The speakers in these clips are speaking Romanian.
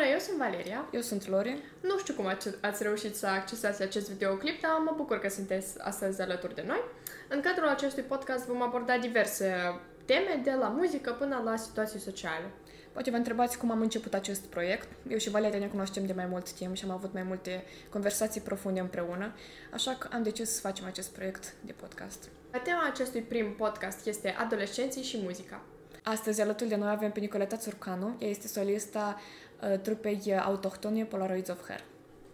Bună, eu sunt Valeria. Eu sunt Lori. Nu știu cum ați reușit să accesați acest videoclip, dar mă bucur că sunteți astăzi alături de noi. În cadrul acestui podcast vom aborda diverse teme, de la muzică până la situații sociale. Poate vă întrebați cum am început acest proiect. Eu și Valeria ne cunoaștem de mai mult timp și am avut mai multe conversații profunde împreună, așa că am decis să facem acest proiect de podcast. Tema acestui prim podcast este adolescenții și muzica. Astăzi alături de noi avem pe Nicoleta Țurcanu, ea este solista uh, trupei autohtone Polaroids of Hair.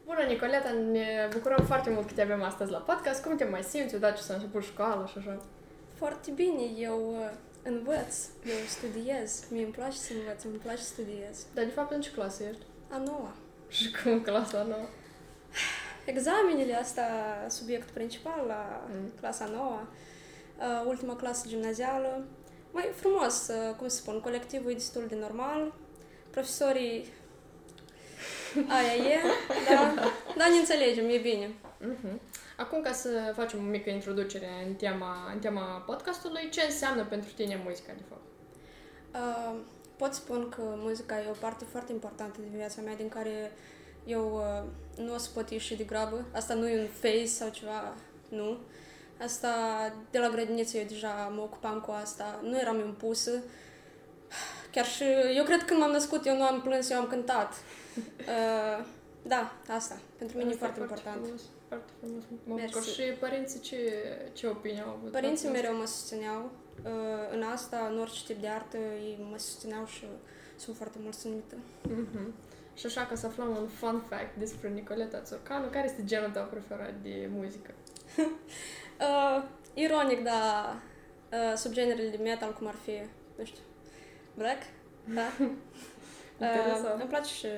Bună, Nicoleta, ne bucurăm foarte mult că te avem astăzi la podcast. Cum te mai simți odată ce s-a început școala și așa? Foarte bine, eu uh, învăț, eu studiez. Mie îmi place să învăț, îmi place să studiez. Dar, de fapt, în ce clasă ești? A noua. Și cum clasa nouă? Examenele, asta subiectul principal la mm. clasa noua. Uh, ultima clasă gimnazială. Mai frumos, uh, cum să spun, colectivul e destul de normal. Profesorii aia e, da, dar ne înțelegem, e bine. Uh-huh. Acum, ca să facem o mică introducere în tema, în tema podcastului, ce înseamnă pentru tine muzica, de fapt? Uh, pot spun că muzica e o parte foarte importantă din viața mea, din care eu uh, nu o să pot ieși de grabă. Asta nu e un face sau ceva, nu. Asta, de la grădiniță, eu deja mă ocupam cu asta. Nu eram impusă. Chiar și, eu cred că când m-am născut, eu nu am plâns, eu am cântat. Uh, da, asta. Pentru mine asta e foarte, foarte important. Frumos. Foarte frumos. Mă bucur. Și părinții ce, ce opinie au avut? Părinții mereu mă susțineau uh, în asta, în orice tip de artă, ei mă susțineau și sunt foarte mulțumită. Mm-hmm. Și așa, ca să aflăm un fun fact despre Nicoleta Țurcanu, care este genul tău preferat de muzică? uh, ironic, dar uh, subgenerele de metal, cum ar fi, nu știu, black, da. uh, îmi place și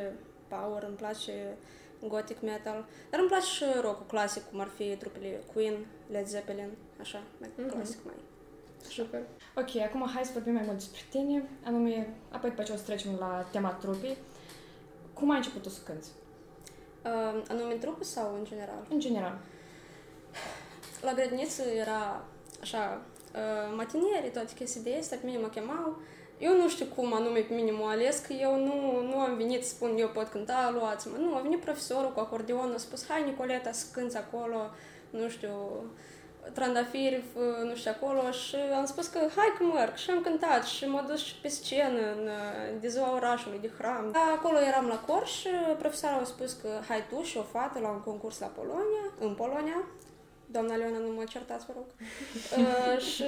power, îmi place gothic metal, dar îmi place și rock clasic, cum ar fi trupele Queen, Led Zeppelin, așa, mai mm-hmm. clasic, mai... Super. Ok, acum hai să vorbim mai mult despre tine, anume, apoi după ce o să trecem la tema trupei. Cum ai început să cânti? Uh, anume în trupă sau în general? În general. La grădiniță era așa, uh, matinierii, toate chestii de astea, pe mine mă chemau, eu nu știu cum anume pe mine m-a ales, că eu nu, nu am venit să spun eu pot cânta, luați-mă. Nu, a venit profesorul cu acordeon, a spus, hai Nicoleta să cânti acolo, nu știu, trandafiri, nu știu, acolo și am spus că hai că merg și am cântat și m-a dus și pe scenă în, de ziua orașului, de hram. Acolo eram la cor și profesorul a spus că hai tu și o fată la un concurs la Polonia, în Polonia, Doamna Leona, nu mă certați, vă rog. uh, și,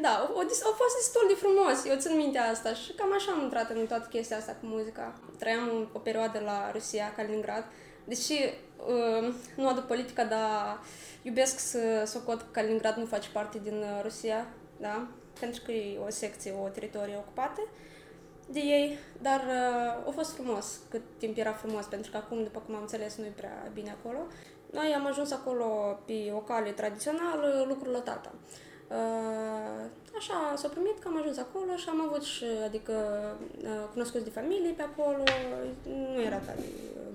da, au, au fost destul de frumos, eu țin minte asta și cam așa am intrat în toată chestia asta cu muzica. Trăiam o perioadă la Rusia, Kaliningrad, deși uh, nu aduc politica, dar iubesc să socot că Kaliningrad nu face parte din uh, Rusia, da? Pentru că e o secție, o teritorie ocupată de ei, dar uh, a fost frumos cât timp era frumos, pentru că acum, după cum am înțeles, nu e prea bine acolo. Noi am ajuns acolo pe o cale tradițională, lucrul la tata. Uh, așa s-a primit că am ajuns acolo și am avut și, adică, uh, cunoscuți de familie pe acolo, nu era tare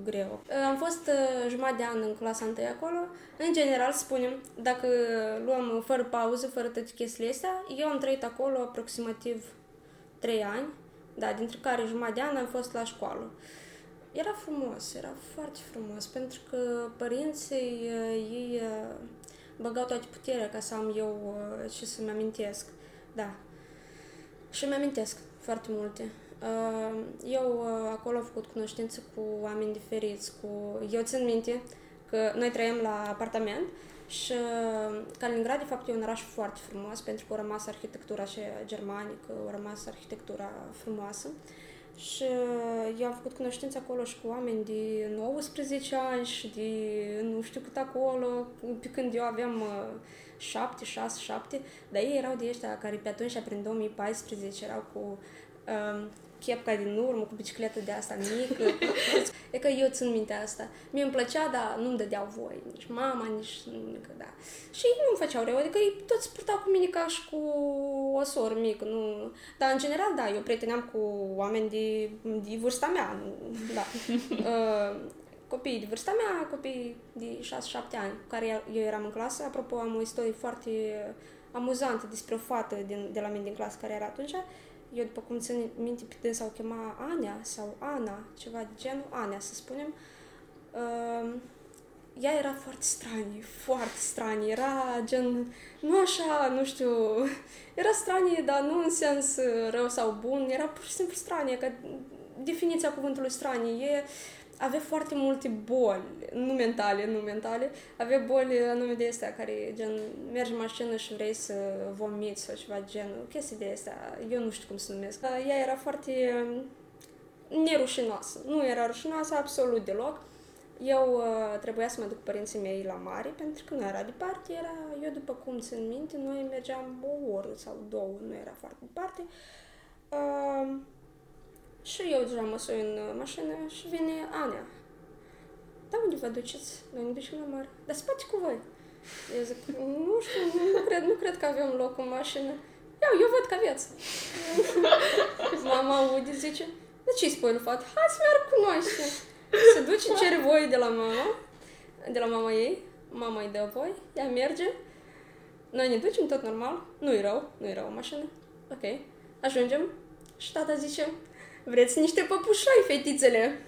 greu. Uh, am fost jumătate de an în clasa 1 acolo. În general, spunem, dacă luăm fără pauză, fără toate chestiile astea, eu am trăit acolo aproximativ 3 ani, da, dintre care jumătate de an am fost la școală. Uh, era frumos, era foarte frumos, pentru că părinții uh, ei uh, băgau toate puterea ca să am eu și uh, să-mi amintesc. Da. Și mi amintesc foarte multe. Eu acolo am făcut cunoștință cu oameni diferiți. Cu... Eu țin minte că noi trăim la apartament și Kaliningrad, de fapt, e un oraș foarte frumos pentru că a rămas arhitectura și germanică, a rămas arhitectura frumoasă. Uh, și uh, eu am făcut cunoștință acolo și cu oameni de 19 ani și de nu știu cât acolo, pe când eu aveam 7, 6, 7, dar ei erau de ăștia care pe atunci, prin 2014, erau cu um, chepca din urmă, cu bicicletă de asta mică. e că eu țin minte asta. Mie îmi plăcea, dar nu-mi dădeau voi, nici mama, nici nimic, da. Și ei nu-mi făceau rău, adică ei toți purtau cu mine ca și cu o soră mică, nu... Dar, în general, da, eu prieteneam cu oameni de, de vârsta mea, nu, da. uh, copii de vârsta mea, copii de 6-7 ani, cu care eu eram în clasă. Apropo, am o istorie foarte amuzantă despre o fată din, de la mine din clasă care era atunci eu după cum țin minte pe dânsa o chema Ania sau Ana, ceva de genul, Ania să spunem, uh, ea era foarte stranie, foarte stranie, era gen, nu așa, nu știu, era stranie, dar nu în sens rău sau bun, era pur și simplu stranie, că definiția cuvântului stranie e avea foarte multe boli, nu mentale, nu mentale, avea boli anume de astea care, gen, mergi în mașină și vrei să vomiți sau ceva genul, chestii de astea, eu nu știu cum se numesc. Ea era foarte nerușinoasă, nu era rușinoasă absolut deloc. Eu uh, trebuia să mă duc părinții mei la mare, pentru că nu era departe, era, eu după cum țin minte, noi mergeam o oră sau două, nu era foarte departe. Uh, și eu deja mă sui în uh, mașină și vine Ania. Da, unde vă duceți? Noi ne ducem la mare. Dar spate cu voi. Eu zic, nu știu, nu, nu, cred, nu cred că avem loc în mașină. Ia, eu văd că aveți. Mama aude, zice, de ce îi spui lui fată? Hai să merg cu noi. Se duce, cere voie de la mama, de la mama ei. Mama îi dă voi, ea merge. Noi ne ducem tot normal. Nu-i rău, nu-i rău în mașină. Ok. Ajungem și tata zice, Vreți niște păpușoi, fetițele?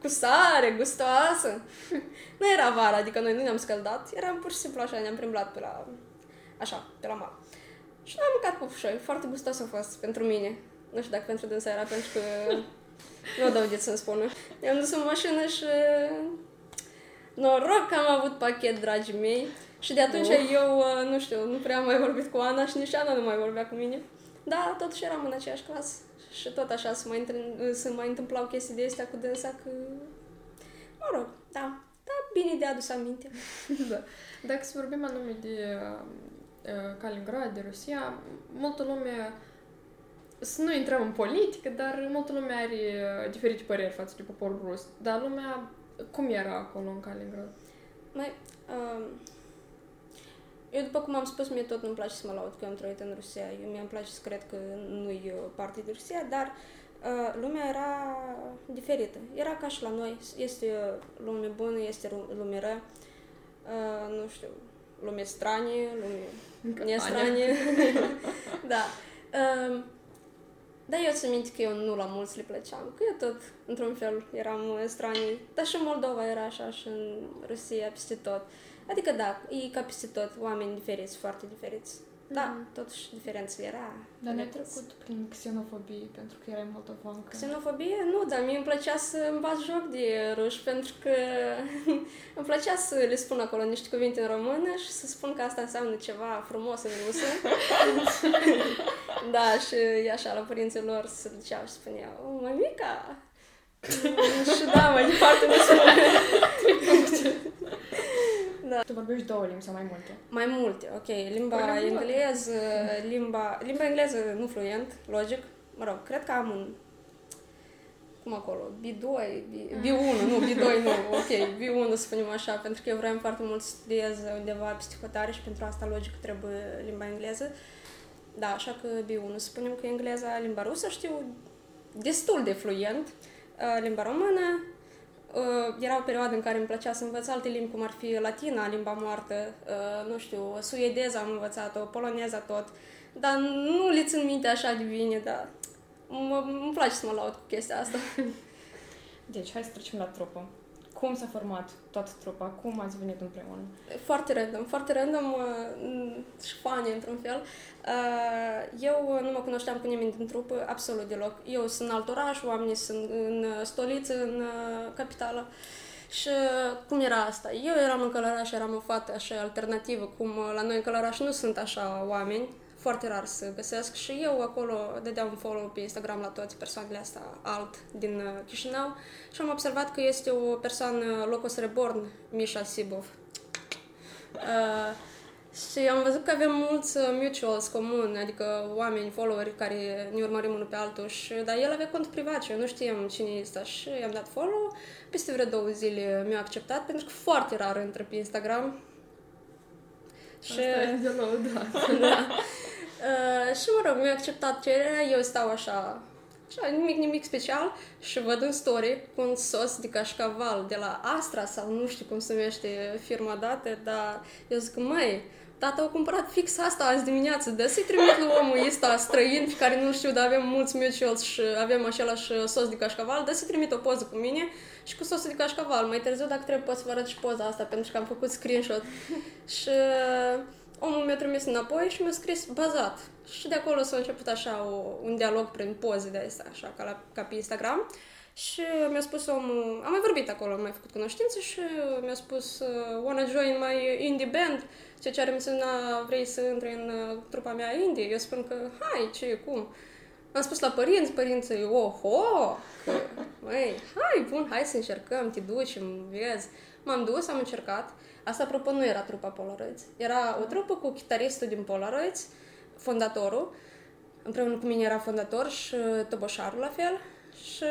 Cu sare, gustoasă. nu era vara, adică noi nu ne-am scăldat, eram pur și simplu așa, ne-am primblat pe la... Așa, pe la mal. Și am mâncat păpușoi, foarte gustos a fost pentru mine. Nu știu dacă pentru dânsa era, pentru că nu dau de să-mi spună. Ne-am dus în mașină și noroc că am avut pachet, dragii mei. Și de atunci oh. eu, uh, nu știu, nu prea am mai vorbit cu Ana și nici Ana nu mai vorbea cu mine. Dar totuși eram în aceeași clasă. Și tot așa se mai, se mai întâmplau chestii de astea cu dânsa că... Mă rog, da. Da, bine de adus aminte. da. Dacă să vorbim anume de uh, Kaliningrad, de Rusia, multă lume să nu intrăm în politică, dar multă lume are uh, diferite păreri față de poporul rus. Dar lumea, cum era acolo în Kaliningrad? Mai, uh, eu, după cum am spus, mie tot nu-mi place să mă laud că am trăit în Rusia. Eu mi-am place să cred că nu-i parte de Rusia, dar uh, lumea era diferită. Era ca și la noi. Este lume bună, este lume rea. Uh, nu știu, lume stranie, lume nestranie. da. Uh, dar eu țin minte că eu nu la mulți le plăceam, că eu tot, într-un fel, eram stranii. Dar și în Moldova era așa, și în Rusia, peste tot. Uh, Adică da, e ca peste tot, oameni diferiți, foarte diferiți. Da, mm-hmm. totuși diferența era. Dar ne-ai trecut prin xenofobie pentru că erai moldovancă. Xenofobie? Nu, dar mie îmi plăcea să învăț joc de ruși pentru că îmi plăcea să le spun acolo niște cuvinte în română și să spun că asta înseamnă ceva frumos în rusă. da, și așa la părinții lor se duceau și spuneau, mămica! și da, mai departe nu spune. Da. Tu vorbești două limbi sau mai multe? Mai multe, ok. Limba păi, engleză, limba, limba engleză nu fluent, logic. Mă rog, cred că am un cum acolo, B2, B, B1, nu, B2 nu, ok, B1 să spunem așa, pentru că eu vreau foarte mult să studiez undeva peste hotare și pentru asta logic trebuie limba engleză. Da, așa că B1, să spunem că engleza, limba rusă știu destul de fluent, uh, limba română, Uh, era o perioadă în care îmi plăcea să învăț alte limbi, cum ar fi latina, limba moartă, uh, nu știu, suedeza am învățat-o, poloneza tot, dar nu le țin minte așa de bine, dar îmi place să mă laud cu chestia asta. Deci, hai să trecem la trupă. Cum s-a format toată trupa? Cum ați venit împreună? Foarte random, foarte random uh, și fani într-un fel. Uh, eu nu mă cunoșteam cu nimeni din trupă, absolut deloc. Eu sunt în alt oraș, oamenii sunt în stoliță, în uh, capitală. Și cum era asta? Eu eram în Călăraș, eram o fată așa alternativă, cum la noi în Călăraș nu sunt așa oameni foarte rar să găsesc și eu acolo dădeam un follow pe Instagram la toate persoanele astea alt din uh, Chișinău și am observat că este o persoană locos reborn, Misha Sibov. Uh, și am văzut că avem mulți uh, mutuals comuni, adică oameni, followeri care ne urmărim unul pe altul, și, dar el avea cont privat și eu nu știam cine este și i-am dat follow. Peste vreo două zile mi-a acceptat, pentru că foarte rar intră pe Instagram. Și... Asta e de nou, da. da. Uh, și mă rog, mi-a acceptat cererea, eu stau așa, așa, nimic, nimic special și văd în story cu un sos de cașcaval de la Astra sau nu știu cum se numește firma dată, dar eu zic, măi, tata a cumpărat fix asta azi dimineață, de să-i trimit lui omul ăsta străin pe care nu știu, dar avem mulți mutuals și avem același sos de cașcaval, de să trimit o poză cu mine și cu sosul de cașcaval. Mai târziu, dacă trebuie, pot să vă arăt și poza asta, pentru că am făcut screenshot. și uh, omul mi-a trimis înapoi și mi-a scris bazat. Și de acolo s-a început așa o, un dialog prin poze de asta, așa, ca, la, ca pe Instagram. Și mi-a spus omul, am mai vorbit acolo, am mai făcut cunoștință și mi-a spus uh, wanna join my indie band, ceea ce ar însemna vrei să intri în uh, trupa mea indie. Eu spun că hai, ce, cum? Am spus la părinți, părinții, oho, că, măi, hai, bun, hai să încercăm, te duci, vezi. M-am dus, am încercat. Asta, apropo, nu era trupa Polaroids. Era o trupă cu chitaristul din Polaroids, fondatorul. Împreună cu mine era fondator și Toboșarul la fel. Și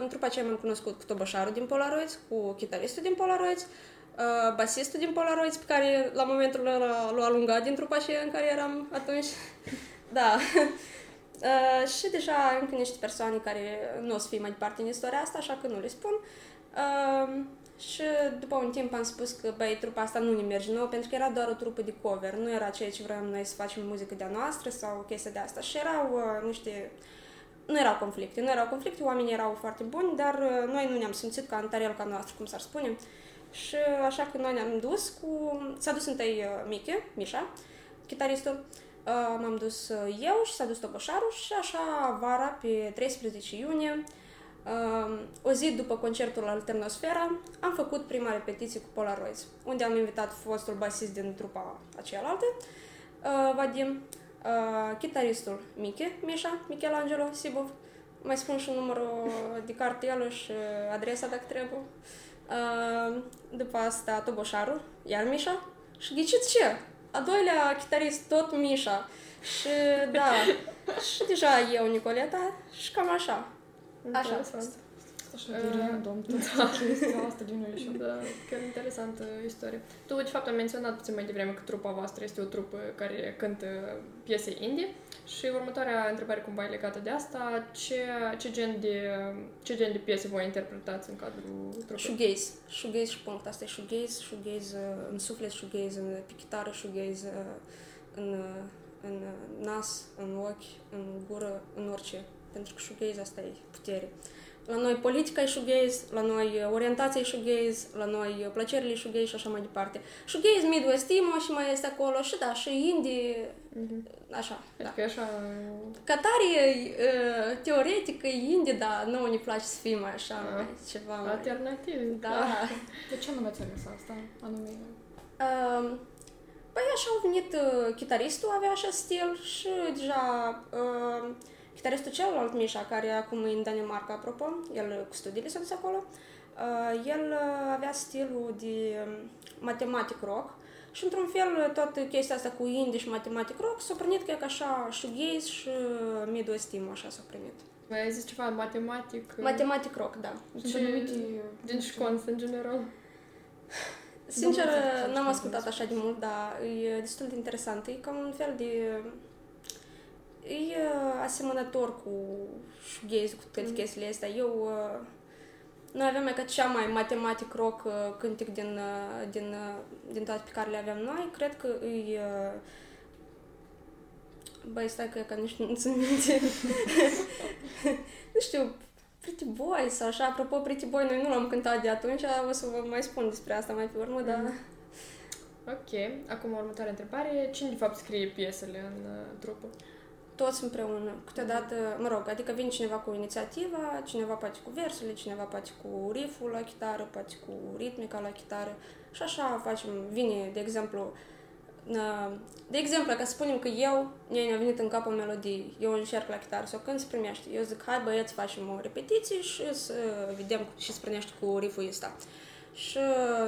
în trupa aceea m-am cunoscut cu Toboșarul din Polaroids, cu chitaristul din Polaroids, uh, basistul din Polaroids, pe care la momentul ăla l-a alungat din trupa aceea în care eram atunci. da. Uh, și deja încă niște persoane care nu o să fie mai departe în istoria asta, așa că nu le spun. Uh, și după un timp am spus că, băi, trupa asta nu ne merge nouă, pentru că era doar o trupă de cover, nu era ceea ce vreau noi să facem muzică de-a noastră sau chestia de asta. Și erau uh, niște... Nu erau conflicte, nu erau conflicte, oamenii erau foarte buni, dar uh, noi nu ne-am simțit ca în tarelca noastră, cum s-ar spune. Și așa că noi ne-am dus cu... S-a dus întâi uh, Miche, Mișa, chitaristul, Uh, m-am dus uh, eu și s-a dus Toboșarul și așa vara, pe 13 iunie, uh, o zi după concertul Alternosfera, am făcut prima repetiție cu Polaroids, unde am invitat fostul basist din trupa acealaltă, Vadim, chitaristul Miche, Mișa, Michelangelo Sibov, mai spun și numărul de cartelă și adresa dacă trebuie. După asta Toboșarul, iar Mișa. Și ghiciți ce? A doilea chitarist tot Mișa. Și da, și deja eu, Nicoleta, și cam așa. Așa a fost. Așa de random, da. chestia asta din noi Da, chiar interesantă istorie. Tu, de fapt, ai menționat puțin mai devreme că trupa voastră este o trupă care cântă piese indie și următoarea întrebare cumva e legată de asta. Ce, ce, gen, de, ce gen de piese voi interpretați în cadrul trupei? Shoegaze. Shoegaze și punct. Asta e shoegaze, shoegaze uh, în suflet, shoegaze în pe chitară, shoegaze uh, în, uh, în nas, în ochi, în gură, în orice. Pentru că shoegaze asta e putere. La noi politica e shoegaze, la noi orientația e shoegaze, la noi plăcerile e shoegaze și așa mai departe. Shoegaze, Midwest emo și mai este acolo și da, și indie, mm-hmm. așa. Da. Adică așa... Catarie, uh, teoretic, e indie, dar nouă ne place să fim mai așa, ah. mai ceva mai... Alternativ. Da. De ce nu ați ales asta, anume? Uh, păi așa a venit uh, chitaristul, avea așa stil și deja... Uh, Chitaristul celălalt, Mișa, care acum e în Danemarca, apropo, el cu studiile s-a dus acolo, uh, el uh, avea stilul de um, matematic rock și într-un fel toată chestia asta cu indie și matematic rock s-a primit că e așa shoegaze și Midwest emo, așa s-a primit. Ai zis ceva matematic? Matematic rock, da. Ce, din școns, în general? Sincer, n-am ascultat așa de mult, dar e destul de interesant. E cam un fel de e asemănător cu shoegaze, cu toate mm. chestiile astea. Eu, noi aveam ca cea mai matematic rock cântec din, din, din toate pe care le aveam noi. Cred că e... Băi, stai că, că nici nu țin minte. nu știu, Pretty Boy sau așa. Apropo, Pretty Boy, noi nu l-am cântat de atunci, o să vă mai spun despre asta mai pe urmă, mm. dar... Ok. Acum, următoarea întrebare. Cine, de fapt, scrie piesele în uh, trupă? Toți împreună. Câteodată, mă rog, adică vine cineva cu inițiativa, cineva poate cu versurile, cineva poate cu rifful la chitară, poate cu ritmica la chitară și așa facem. Vine, de exemplu, de exemplu, ca să spunem că eu, mi-a venit în cap o melodie, eu încerc la chitară sau când se primește, eu zic, hai băieți, facem o repetiție și să vedem și se primește cu rifful ăsta. Și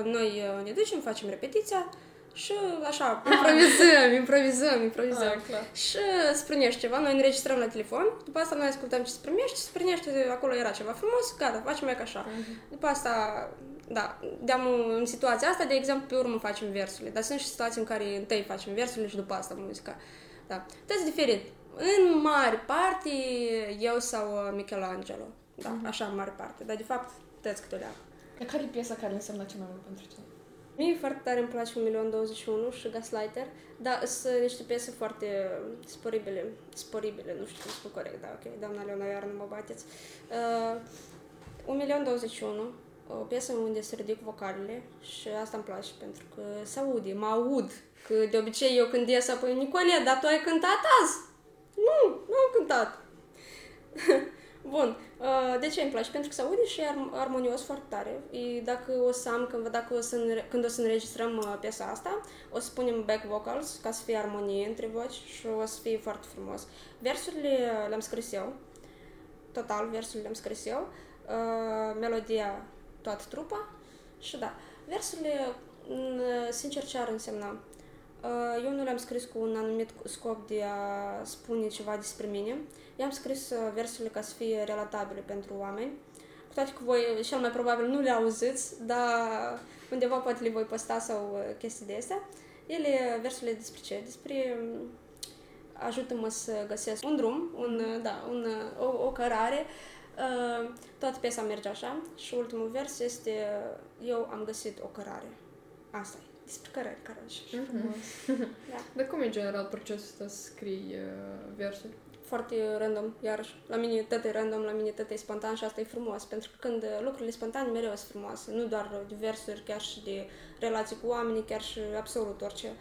noi ne ducem, facem repetiția, și așa, improvizăm, improvizăm, improvizăm. Ah, clar. Și sprânești ceva, noi înregistrăm la telefon, după asta noi ascultăm ce sprânești, sprânește, acolo era ceva frumos, gata, facem mai ca așa. Uh-huh. După asta, da, deam în situația asta, de exemplu, pe urmă facem versurile, dar sunt și situații în care întâi facem versurile și după asta muzica. Da, toți diferit. În mare parte, eu sau uh, Michelangelo. Da, uh-huh. așa în mare parte, dar de fapt, toți câte o Care e piesa care înseamnă cel mai mult pentru tine? Mie foarte tare îmi place 1.021 și Gaslighter, dar sunt niște piese foarte sporibile, sporibile, nu știu cum spun corect, da, ok, doamna Leona, iar nu mă bateți. Uh, 1.021, o piesă unde se ridic vocalele și asta îmi place pentru că se aude, mă aud, că de obicei eu când ies apoi Nicole, dar tu ai cântat azi? Nu, nu am cântat. Bun. Uh, de ce îmi place? Pentru că se aude și e armonios foarte tare. E, dacă o să am, când, dacă o să, când o să înregistrăm uh, piesa asta, o să punem back vocals ca să fie armonie între voci și o să fie foarte frumos. Versurile le-am scris eu. Total, versurile le-am scris eu. Uh, melodia toată trupa. Și da, versurile, mm, sincer, ce ar însemna? Uh, eu nu le-am scris cu un anumit scop de a spune ceva despre mine. I-am scris uh, versurile ca să fie relatabile pentru oameni. Cu toate că voi, cel mai probabil, nu le auziți, dar undeva poate le voi posta sau uh, chestii de astea. Ele, versurile despre ce? Despre um, ajută-mă să găsesc un drum, un, da, un, o, o cărare. Uh, toată piesa merge așa și ultimul vers este Eu am găsit o cărare. Asta e despre care, care mm-hmm. da. Dar cum e general procesul ăsta să scrii uh, versuri? Foarte random, iarăși. La mine tot e random, la mine tot e spontan și asta e frumos, pentru că când lucrurile spontane mereu sunt frumoase, nu doar de versuri, chiar și de relații cu oamenii, chiar și absolut orice.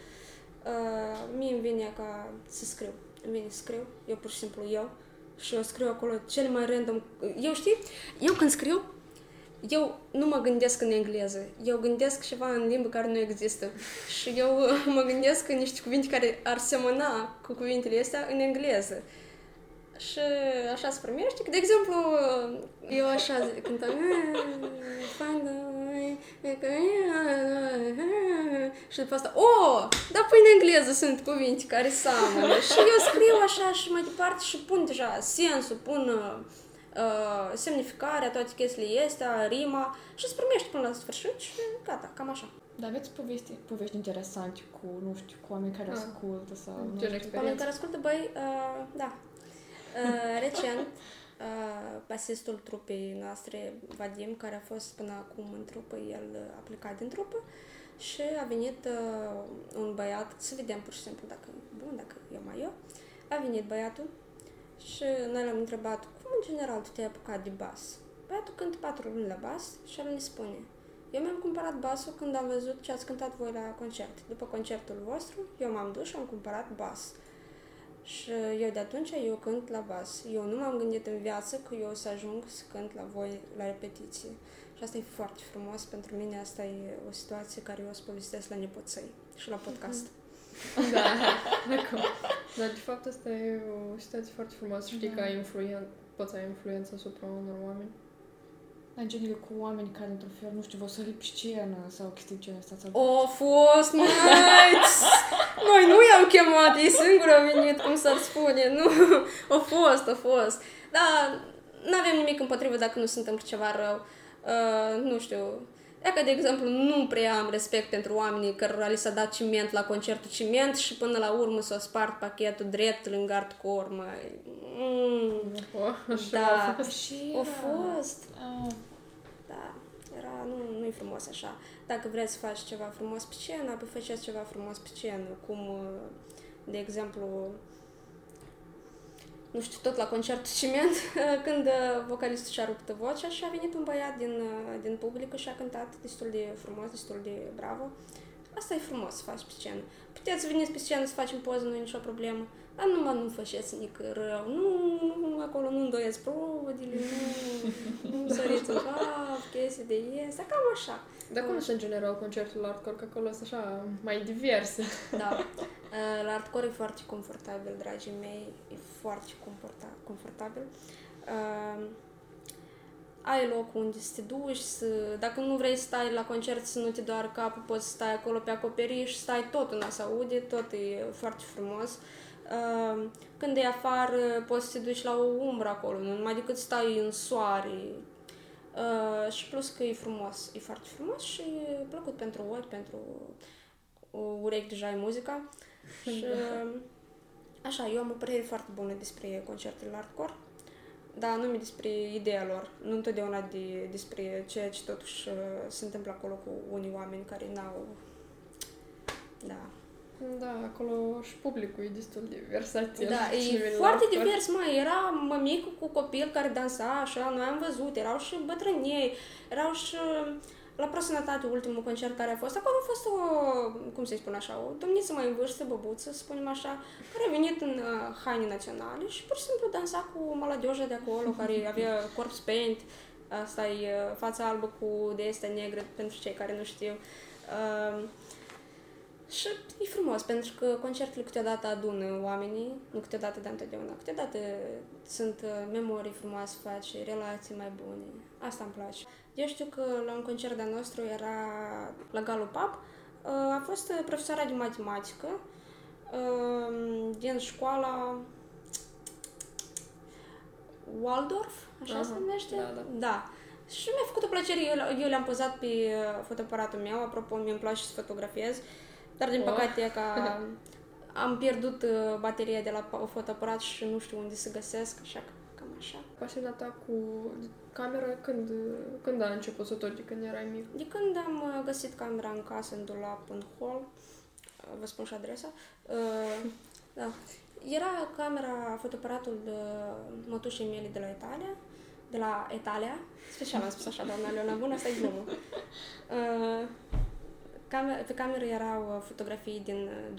Uh, mie îmi vine ca să scriu. Îmi vine să scriu, eu pur și simplu eu, și eu scriu acolo cele mai random. Eu știi, eu când scriu, eu nu mă gândesc în engleză, eu gândesc ceva în limbă care nu există. Și eu mă gândesc în niște cuvinte care ar semăna cu cuvintele astea în engleză. Și așa se primește. De exemplu, eu așa cântam și după asta, oh, dar păi în engleză sunt cuvinte care seamănă. și eu scriu așa și mai departe și pun deja sensul, pun uh, uh, semnificarea, toate chestiile astea, rima și se primește până la sfârșit și gata, cam așa. Dar aveți povesti, povești interesante cu, nu știu, cu oameni care ah. ascultă sau... Nu știu, oameni care ascultă, băi, uh, da. Uh, recent, uh, basistul trupei noastre, Vadim, care a fost până acum în trupă, el a plecat din trupă și a venit uh, un băiat, să vedem pur și simplu dacă e bun, dacă e mai eu, a venit băiatul și noi l-am întrebat, cum în general tu te-ai apucat de bas? Băiatul cântă patru luni la bas și el ne spune, eu mi-am cumpărat basul când am văzut ce ați cântat voi la concert. După concertul vostru, eu m-am dus și am cumpărat bas. Și eu de atunci eu cânt la bas. Eu nu m-am gândit în viață că eu o să ajung să cânt la voi la repetiție. Și asta e foarte frumos pentru mine. Asta e o situație care eu o să povestesc la nepoței și la podcast. Mm-hmm. Da, acum. Dar de fapt asta e o situație foarte frumoasă. Știi da. că ai influen- poți să ai influență asupra unor oameni. În genere cu oameni care, într-un fel, nu știu, vă sări pe scenă sau chestii genul ăsta. Sau... O fost, măi! Noi nu i-am chemat, ei singur au venit, cum s-ar spune. Nu, a fost, a fost. Da, nu avem nimic împotrivă dacă nu suntem ceva rău. Uh, nu știu, ca de exemplu, nu prea am respect pentru oamenii care li s-a dat ciment la concertul ciment și până la urmă s-a spart pachetul drept lângă hardcore, mai... Mm. Oh, da, și a fost. Oh. Da, era, nu, nu-i frumos așa. Dacă vreți să faci ceva frumos pe scenă, apoi faceți ceva frumos pe scenă, cum, de exemplu, nu știu, tot la concertul Ciment, când uh, vocalistul și-a rupt vocea și a venit un băiat din, uh, din public și a cântat destul de frumos, destul de bravo. Asta e frumos să faci pe scenă. Puteți să veniți pe scenă să facem poză, nu e nicio problemă. Dar numai nu faceți nici rău. Nu, nu, acolo nu îndoiesc provodile, nu, nu săriți în cap, chestii de ies, cam așa. Dar cum sunt în general concertul la hardcore? Că acolo sunt așa mai diverse. Da. La hardcore e foarte confortabil, dragii mei. E foarte confortabil. Uh, ai loc unde să te duci, să, dacă nu vrei să stai la concert să nu te doar capul, poți să stai acolo pe acoperiș, stai tot în a aude, tot e foarte frumos. Uh, când e afară, poți să te duci la o umbră acolo, nu numai decât stai în soare. Uh, și plus că e frumos, e foarte frumos și e plăcut pentru ochi, pentru urechi deja e muzica. Și Așa, eu am o părere foarte bună despre concertele hardcore. dar nume despre ideea lor, nu întotdeauna de, despre ceea ce totuși uh, se întâmplă acolo cu unii oameni care n-au... Da. Da, acolo și publicul e destul de versatil. Da, e foarte divers, mai Era mămicul cu copil care dansa, așa, noi am văzut, erau și bătrânei, erau și la ProSănătate, ultimul concert care a fost, acolo a fost o, cum să-i spun așa, o domniță mai în vârstă, băbuță, să spunem așa, care a venit în uh, haine naționale și pur și simplu dansa cu maladioja de acolo, care avea corpse paint, asta e uh, fața albă cu de este negră, pentru cei care nu știu. Uh, și e frumos, pentru că concertele câteodată adună oamenii, nu câteodată, dar întotdeauna. Câteodată sunt uh, memorii frumoase, faci relații mai bune. Asta îmi place. Eu știu că la un concert de nostru era la Galu Pub, uh, a fost profesoara de matematică uh, din școala Waldorf, așa uh-huh. se numește? Da, da. da. Și mi-a făcut o plăcere, eu, eu le-am pozat pe fotoaparatul meu, apropo, mi-mi place să fotografiez. Dar, din păcate, oh. ca am pierdut uh, bateria de la fotoaparat și nu știu unde să găsesc, așa că cam așa. Pasiunea ta cu camera, când, când a început să tot, de când erai mic? De când am uh, găsit camera în casă, în dulap, în hall, uh, vă spun și adresa, uh, da. Era camera, fotoaparatul de mătușei mele de la Italia, de la Italia, special am spus așa, doamna Leona Bună, asta e glumă. Uh, Camer- pe cameră erau uh, fotografii din 2013-2014,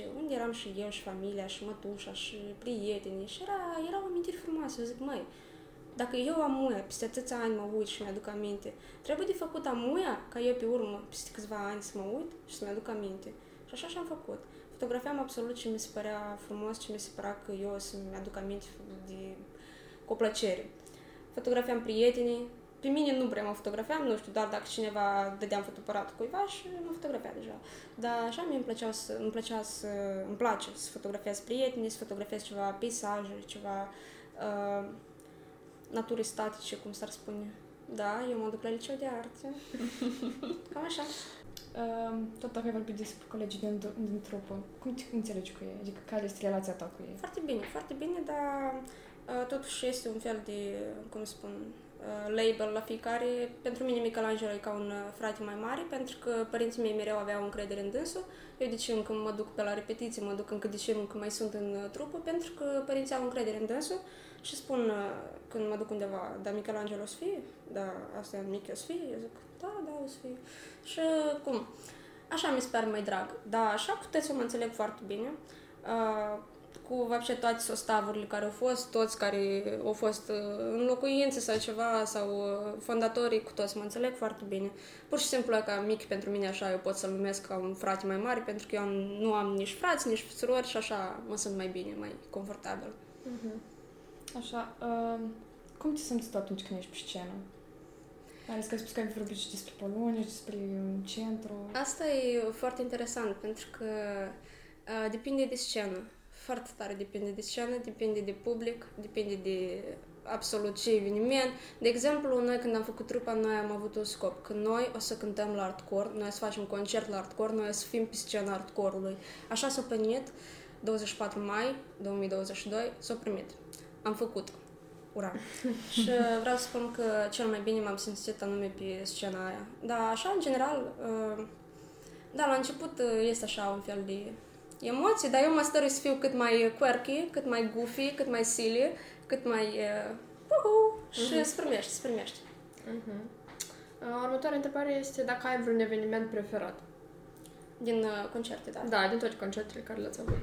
uh, unde eram și eu și familia și mătușa și prietenii și era, erau amintiri frumoase. Eu zic, măi, dacă eu am muia, peste atâția ani mă uit și mi-aduc aminte, trebuie de făcut amuia ca eu pe urmă, peste câțiva ani, să mă uit și să mi-aduc aminte. Și așa și-am făcut. Fotografiam absolut ce mi se părea frumos, ce mi se părea că eu să-mi aduc aminte de, cu plăcere. Fotografiam prietenii, pe mine nu prea mă fotografiam, nu știu, doar dacă cineva dădeam fotoaparatul cuiva și mă fotografia deja. Dar așa mi îmi plăcea să, îmi plăcea să, îmi place să fotografiez prieteni, să fotografiez ceva peisaje, ceva uh, naturi statice, cum s-ar spune. Da, eu mă duc la liceu de arte. Cam așa. Uh, tot dacă ai vorbit despre colegii din, din trupă, cum te înțelegi cu ei? Adică care este relația ta cu ei? Foarte bine, foarte bine, dar uh, totuși este un fel de, cum spun, Uh, label la fiecare. Pentru mine Michelangelo e ca un uh, frate mai mare, pentru că părinții mei mereu aveau încredere în dânsul. Eu de ce încă mă duc pe la repetiții, mă duc încă de ce încă mai sunt în uh, trupă, pentru că părinții au încredere în dânsul și spun când mă duc undeva, da, Michelangelo o să fie? Da, asta e mic, o să fie? Eu zic, da, da, o să fie. Și cum? Așa mi se pare mai drag. Da, așa puteți să mă înțeleg foarte bine. Uh, cu вообще toate sostavurile care au fost, toți care au fost uh, în locuințe sau ceva, sau uh, fondatorii, cu toți mă înțeleg foarte bine. Pur și simplu, ca mic pentru mine, așa, eu pot să-l numesc ca un frate mai mare, pentru că eu nu am nici frați, nici surori și așa mă sunt mai bine, mai confortabil. Uh-huh. Așa, uh, cum te simți tu atunci când ești pe scenă? Mai ales că ai spus că ai vorbit și despre Polonia, și despre un centru. Asta e foarte interesant, pentru că uh, depinde de scenă foarte tare depinde de scenă, depinde de public, depinde de absolut ce eveniment. De exemplu, noi când am făcut trupa, noi am avut un scop, că noi o să cântăm la hardcore, noi o să facem concert la hardcore, noi o să fim pe scena hardcore-ului. Așa s-a primit 24 mai 2022, s-a primit. Am făcut Ura! și vreau să spun că cel mai bine m-am simțit anume pe scena aia. Dar așa, în general, uh, da, la început uh, este așa un fel de emoții, dar eu mă stări să fiu cât mai quirky, cât mai goofy, cât mai silly, cât mai uh, uh-huh. și uh-huh. se primește, se primește. Uh-huh. Următoarea întrebare este dacă ai vreun eveniment preferat. Din uh, concerte, da? Da, din toate concertele care le-ați avut.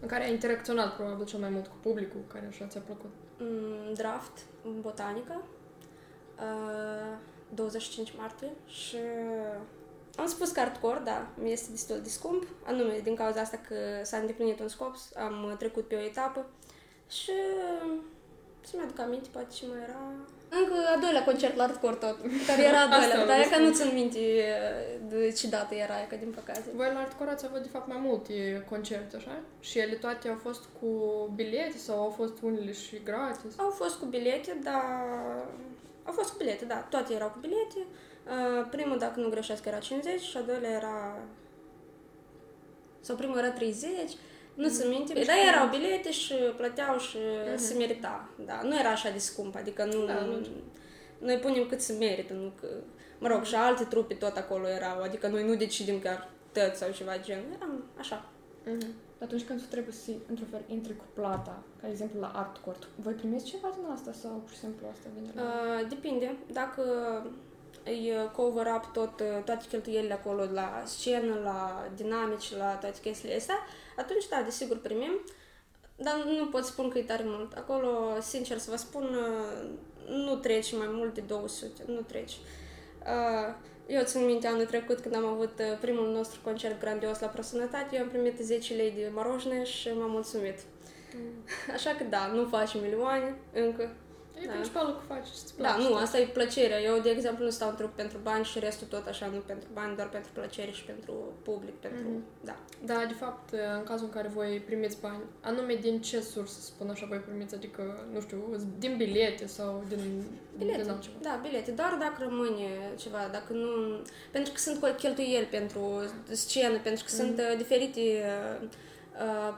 În care ai interacționat probabil cel mai mult cu publicul, care așa ți-a plăcut. Mm, draft, botanică, uh, 25 martie și am spus că hardcore, da, mi este destul de scump, anume din cauza asta că s-a îndeplinit un scop, am trecut pe o etapă și să mi-aduc aminte, poate ce mai era... Încă a doilea concert la hardcore tot, care era a doilea, dar e că nu țin minte de ce dată era, că din păcate. Voi la hardcore ați avut de fapt mai multe concerte, așa? Și ele toate au fost cu bilete sau au fost unele și gratis? Au fost cu bilete, dar... Au fost cu bilete, da, toate erau cu bilete. Uh, primul, dacă nu greșesc, era 50 și a doilea era... Sau primul era 30. Nu ți minte, dar erau bilete și plăteau și uh-huh. se merita. Da, nu era așa de scump, adică nu... Da, nu nu. noi punem cât se merită, nu că... Mă rog, și alte trupe tot acolo erau, adică noi nu decidem chiar tăți sau ceva gen. Eram așa. Mhm. Dar atunci când tu trebuie să, într-un fel, intri cu plata, ca de exemplu la art court, voi primiți ceva din asta sau pur și simplu asta vine la... Uh, depinde. Dacă îi cover up tot, uh, toate cheltuielile acolo la scenă, la dinamici, la toate chestiile astea, atunci da, desigur primim. Dar nu pot spun că e tare mult. Acolo, sincer să vă spun, uh, nu treci mai mult de 200, nu treci. Uh, Eu țin minte anul trecut când am avut uh, primul nostru concert grandios la ProSănătate, eu am primit 10 lei de moroșne și m-am mulțumit. Așa că da, nu faci milioane încă. E Da. principalul că faci și îți Da, place. nu, asta e plăcerea. Eu, de exemplu, nu stau în trup pentru bani și restul tot așa, nu pentru bani, doar pentru plăcere și pentru public, pentru... Mhm. Da. Da, de fapt, în cazul în care voi primiți bani, anume din ce sursă, să spun așa, voi primiți? Adică, nu știu, din bilete sau din, Bilete. din altceva? Da, bilete. Doar dacă rămâne ceva, dacă nu... Pentru că sunt cheltuieli pentru scenă, pentru că sunt uh, diferite uh, uh,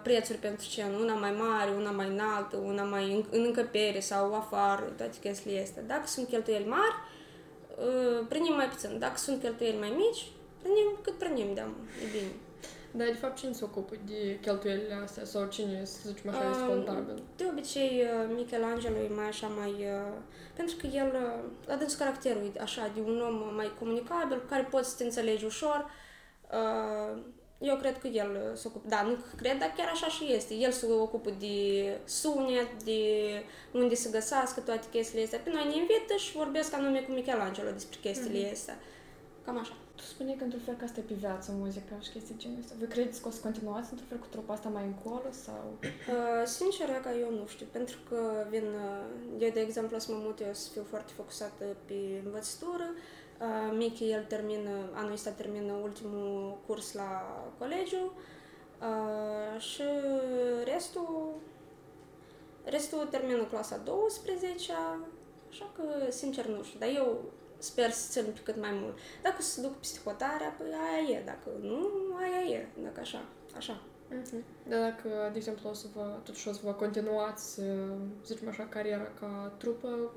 prețuri pentru scenă. Una mai mare, una mai înaltă, una mai în, în încăpere sau afară, toate chestiile astea. Dacă sunt cheltuieli mari, uh, prindem mai puțin. Dacă sunt cheltuieli mai mici, prindem cât prindem, da, e bine. Dar, de fapt, cine se ocupă de cheltuielile astea? Sau cine, să zicem așa, este Um, contabil? De obicei, uh, Michelangelo e mai așa mai... uh, Pentru că el, uh, la dâns caracterul e așa, de un om mai comunicabil, cu care poți să te înțelegi ușor. Uh, Eu cred că el uh, se ocupă, da, nu cred, dar chiar așa și este. El se ocupă de sunet, de unde să găsească toate chestiile astea. Pe noi ne invită și vorbesc anume cu Michelangelo despre chestiile astea. Cam așa. Tu spuneai că într-un fel că asta e pe viață, muzica și chestii genul ăsta. Voi credeți că o să continuați într-un fel cu trupa asta mai încolo sau... Uh, sincer, că eu nu știu, pentru că vin, uh, eu de exemplu o să mă mut, eu să fiu foarte focusată pe învățătură, uh, Michi, el termină, anul ăsta termină ultimul curs la colegiu uh, și restul, restul termină clasa 12 așa că, sincer, nu știu, dar eu sper să țin pe cât mai mult. Dacă o să duc psihotarea, păi aia e, dacă nu, aia e, dacă așa, așa. Mhm. Dar dacă, de exemplu, o să vă, totuși o să vă continuați, uh, să zicem așa, cariera ca trupă,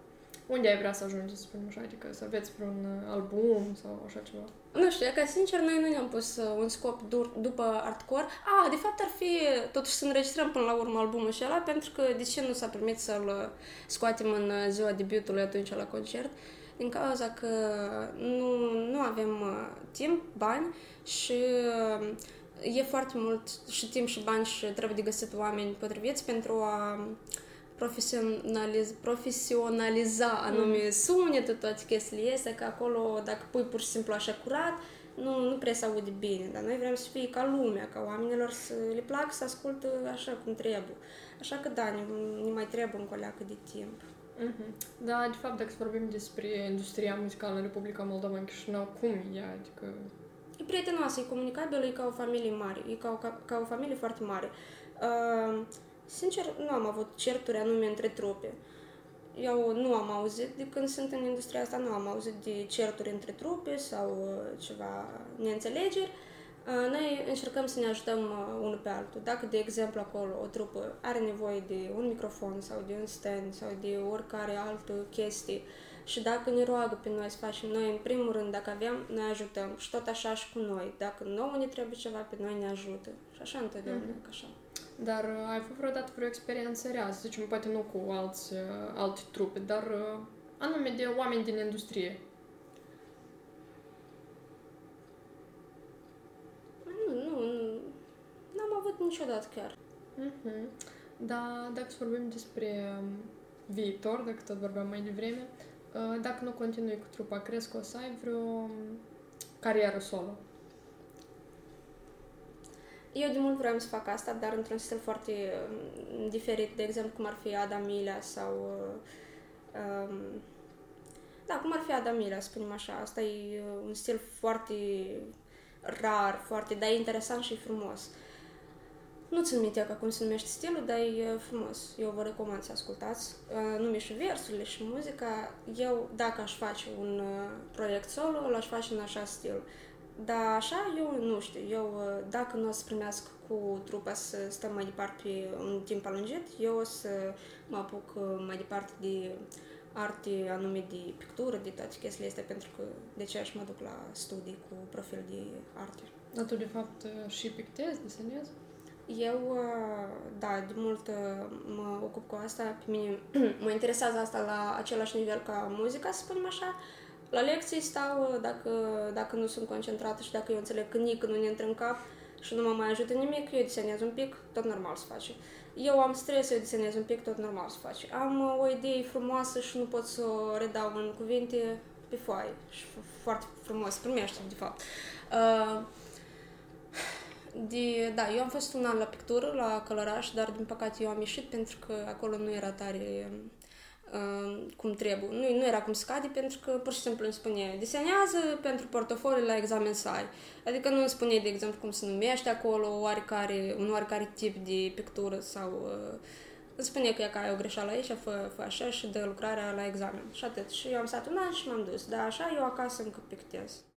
unde ai vrea să ajungeți, să spunem așa, adică să aveți vreun uh, album sau așa ceva? Nu știu, e că sincer noi nu ne-am pus uh, un scop dur după hardcore. A, de fapt ar fi totuși să înregistrăm până la urmă albumul și ăla, pentru că de ce nu s-a permis să-l uh, scoatem în uh, ziua debutului atunci la concert? Din cauza că nu, nu avem uh, timp, bani și uh, e foarte mult și timp și bani și trebuie de găsit oameni potriviți pentru a profesionaliz, profesionaliza anume sunetul, toate chestiile astea, că acolo, dacă pui pur și simplu așa curat, nu, nu prea se aude bine, dar noi vrem să fie ca lumea, ca oamenilor să le placă să ascultă așa cum trebuie. Așa că da, ne, ne mai trebuie un coleacă de timp. Mhm. Da, de fapt, dacă să vorbim despre industria muzicală în Republica Moldova, în Chișinău, cum e ea? Adică... E prietenoasă, e comunicabilă, e ca o familie mare, e ca o, ca, ca o familie foarte mare. Uh, sincer, nu am avut certuri anume între trupe. Eu nu am auzit, de când sunt în industria asta, nu am auzit de certuri între trupe sau uh, ceva neînțelegeri. Uh, Noi încercăm să ne ajutăm uh, unul pe altul. Dacă, de exemplu, acolo o trupă are nevoie de un microfon sau de un stand sau de oricare altă chestie și dacă ne roagă pe noi să facem noi, în primul rând, dacă avem, noi ajutăm. Și tot așa și cu noi. Dacă nouă ne trebuie ceva, pe noi ne ajută. Și așa întotdeauna, Mhm. că așa. Dar uh, ai avut vreodată vreo experiență rea, să zicem, poate nu cu alți, uh, alte trupe, dar uh, anume de oameni din industrie. Nu, nu, nu. N-am avut niciodată chiar. Mhm. Da, dacă să vorbim despre um, viitor, dacă tot vorbeam mai devreme, uh, dacă nu continui cu trupa, crezi că o să ai vreo um, carieră solo? Eu de mult vreau să fac asta, dar într-un stil foarte um, diferit, de exemplu, cum ar fi Adam Milea sau... Uh, um, da, cum ar fi Adam Milea, să spunem așa. Asta e uh, un stil foarte rar, foarte, dar e interesant și frumos. Nu țin minte ca cum se numește stilul, dar e uh, frumos. Eu vă recomand să ascultați. Uh, nume și versurile și muzica. Eu, dacă aș face un uh, proiect solo, l-aș face în așa stil. Dar așa, eu nu știu. Eu, uh, dacă nu o să primească cu cu trupa să stăm mai departe pe un timp alungit, eu o să mă apuc uh, mai departe de arte anume de pictură, de toate chestiile astea, pentru că de ce aș mă duc la studii cu profil de arte. Dar tu, de fapt, și pictezi, desenezi? Eu, da, de mult mă ocup cu asta. Pe mine mă interesează asta la același nivel ca muzica, să spunem așa. La lecții stau, dacă, dacă nu sunt concentrată și dacă eu înțeleg că nici nu ne intră în cap și nu mă mai ajută nimic, eu desenez un pic, tot normal să face. Eu am stres, eu desenez un pic, tot normal să face. Am o idee frumoasă și nu pot să o redau în cuvinte pe foaie și foarte frumos primește, de fapt. Uh, de, da, eu am fost un an la pictură, la Călăraș, dar din păcate eu am ieșit pentru că acolo nu era tare uh, cum trebuie. Nu, nu era cum scade pentru că pur și simplu îmi spune desenează pentru portofoliu la examen să ai. Adică nu îmi spune, de exemplu, cum se numește acolo oarecare, un oarecare tip de pictură sau uh, îmi spune că, e că ai o greșeală aici, fă, fă așa și dă lucrarea la examen. Și atât. Și eu am stat un an și m-am dus. Dar așa eu acasă încă pictez.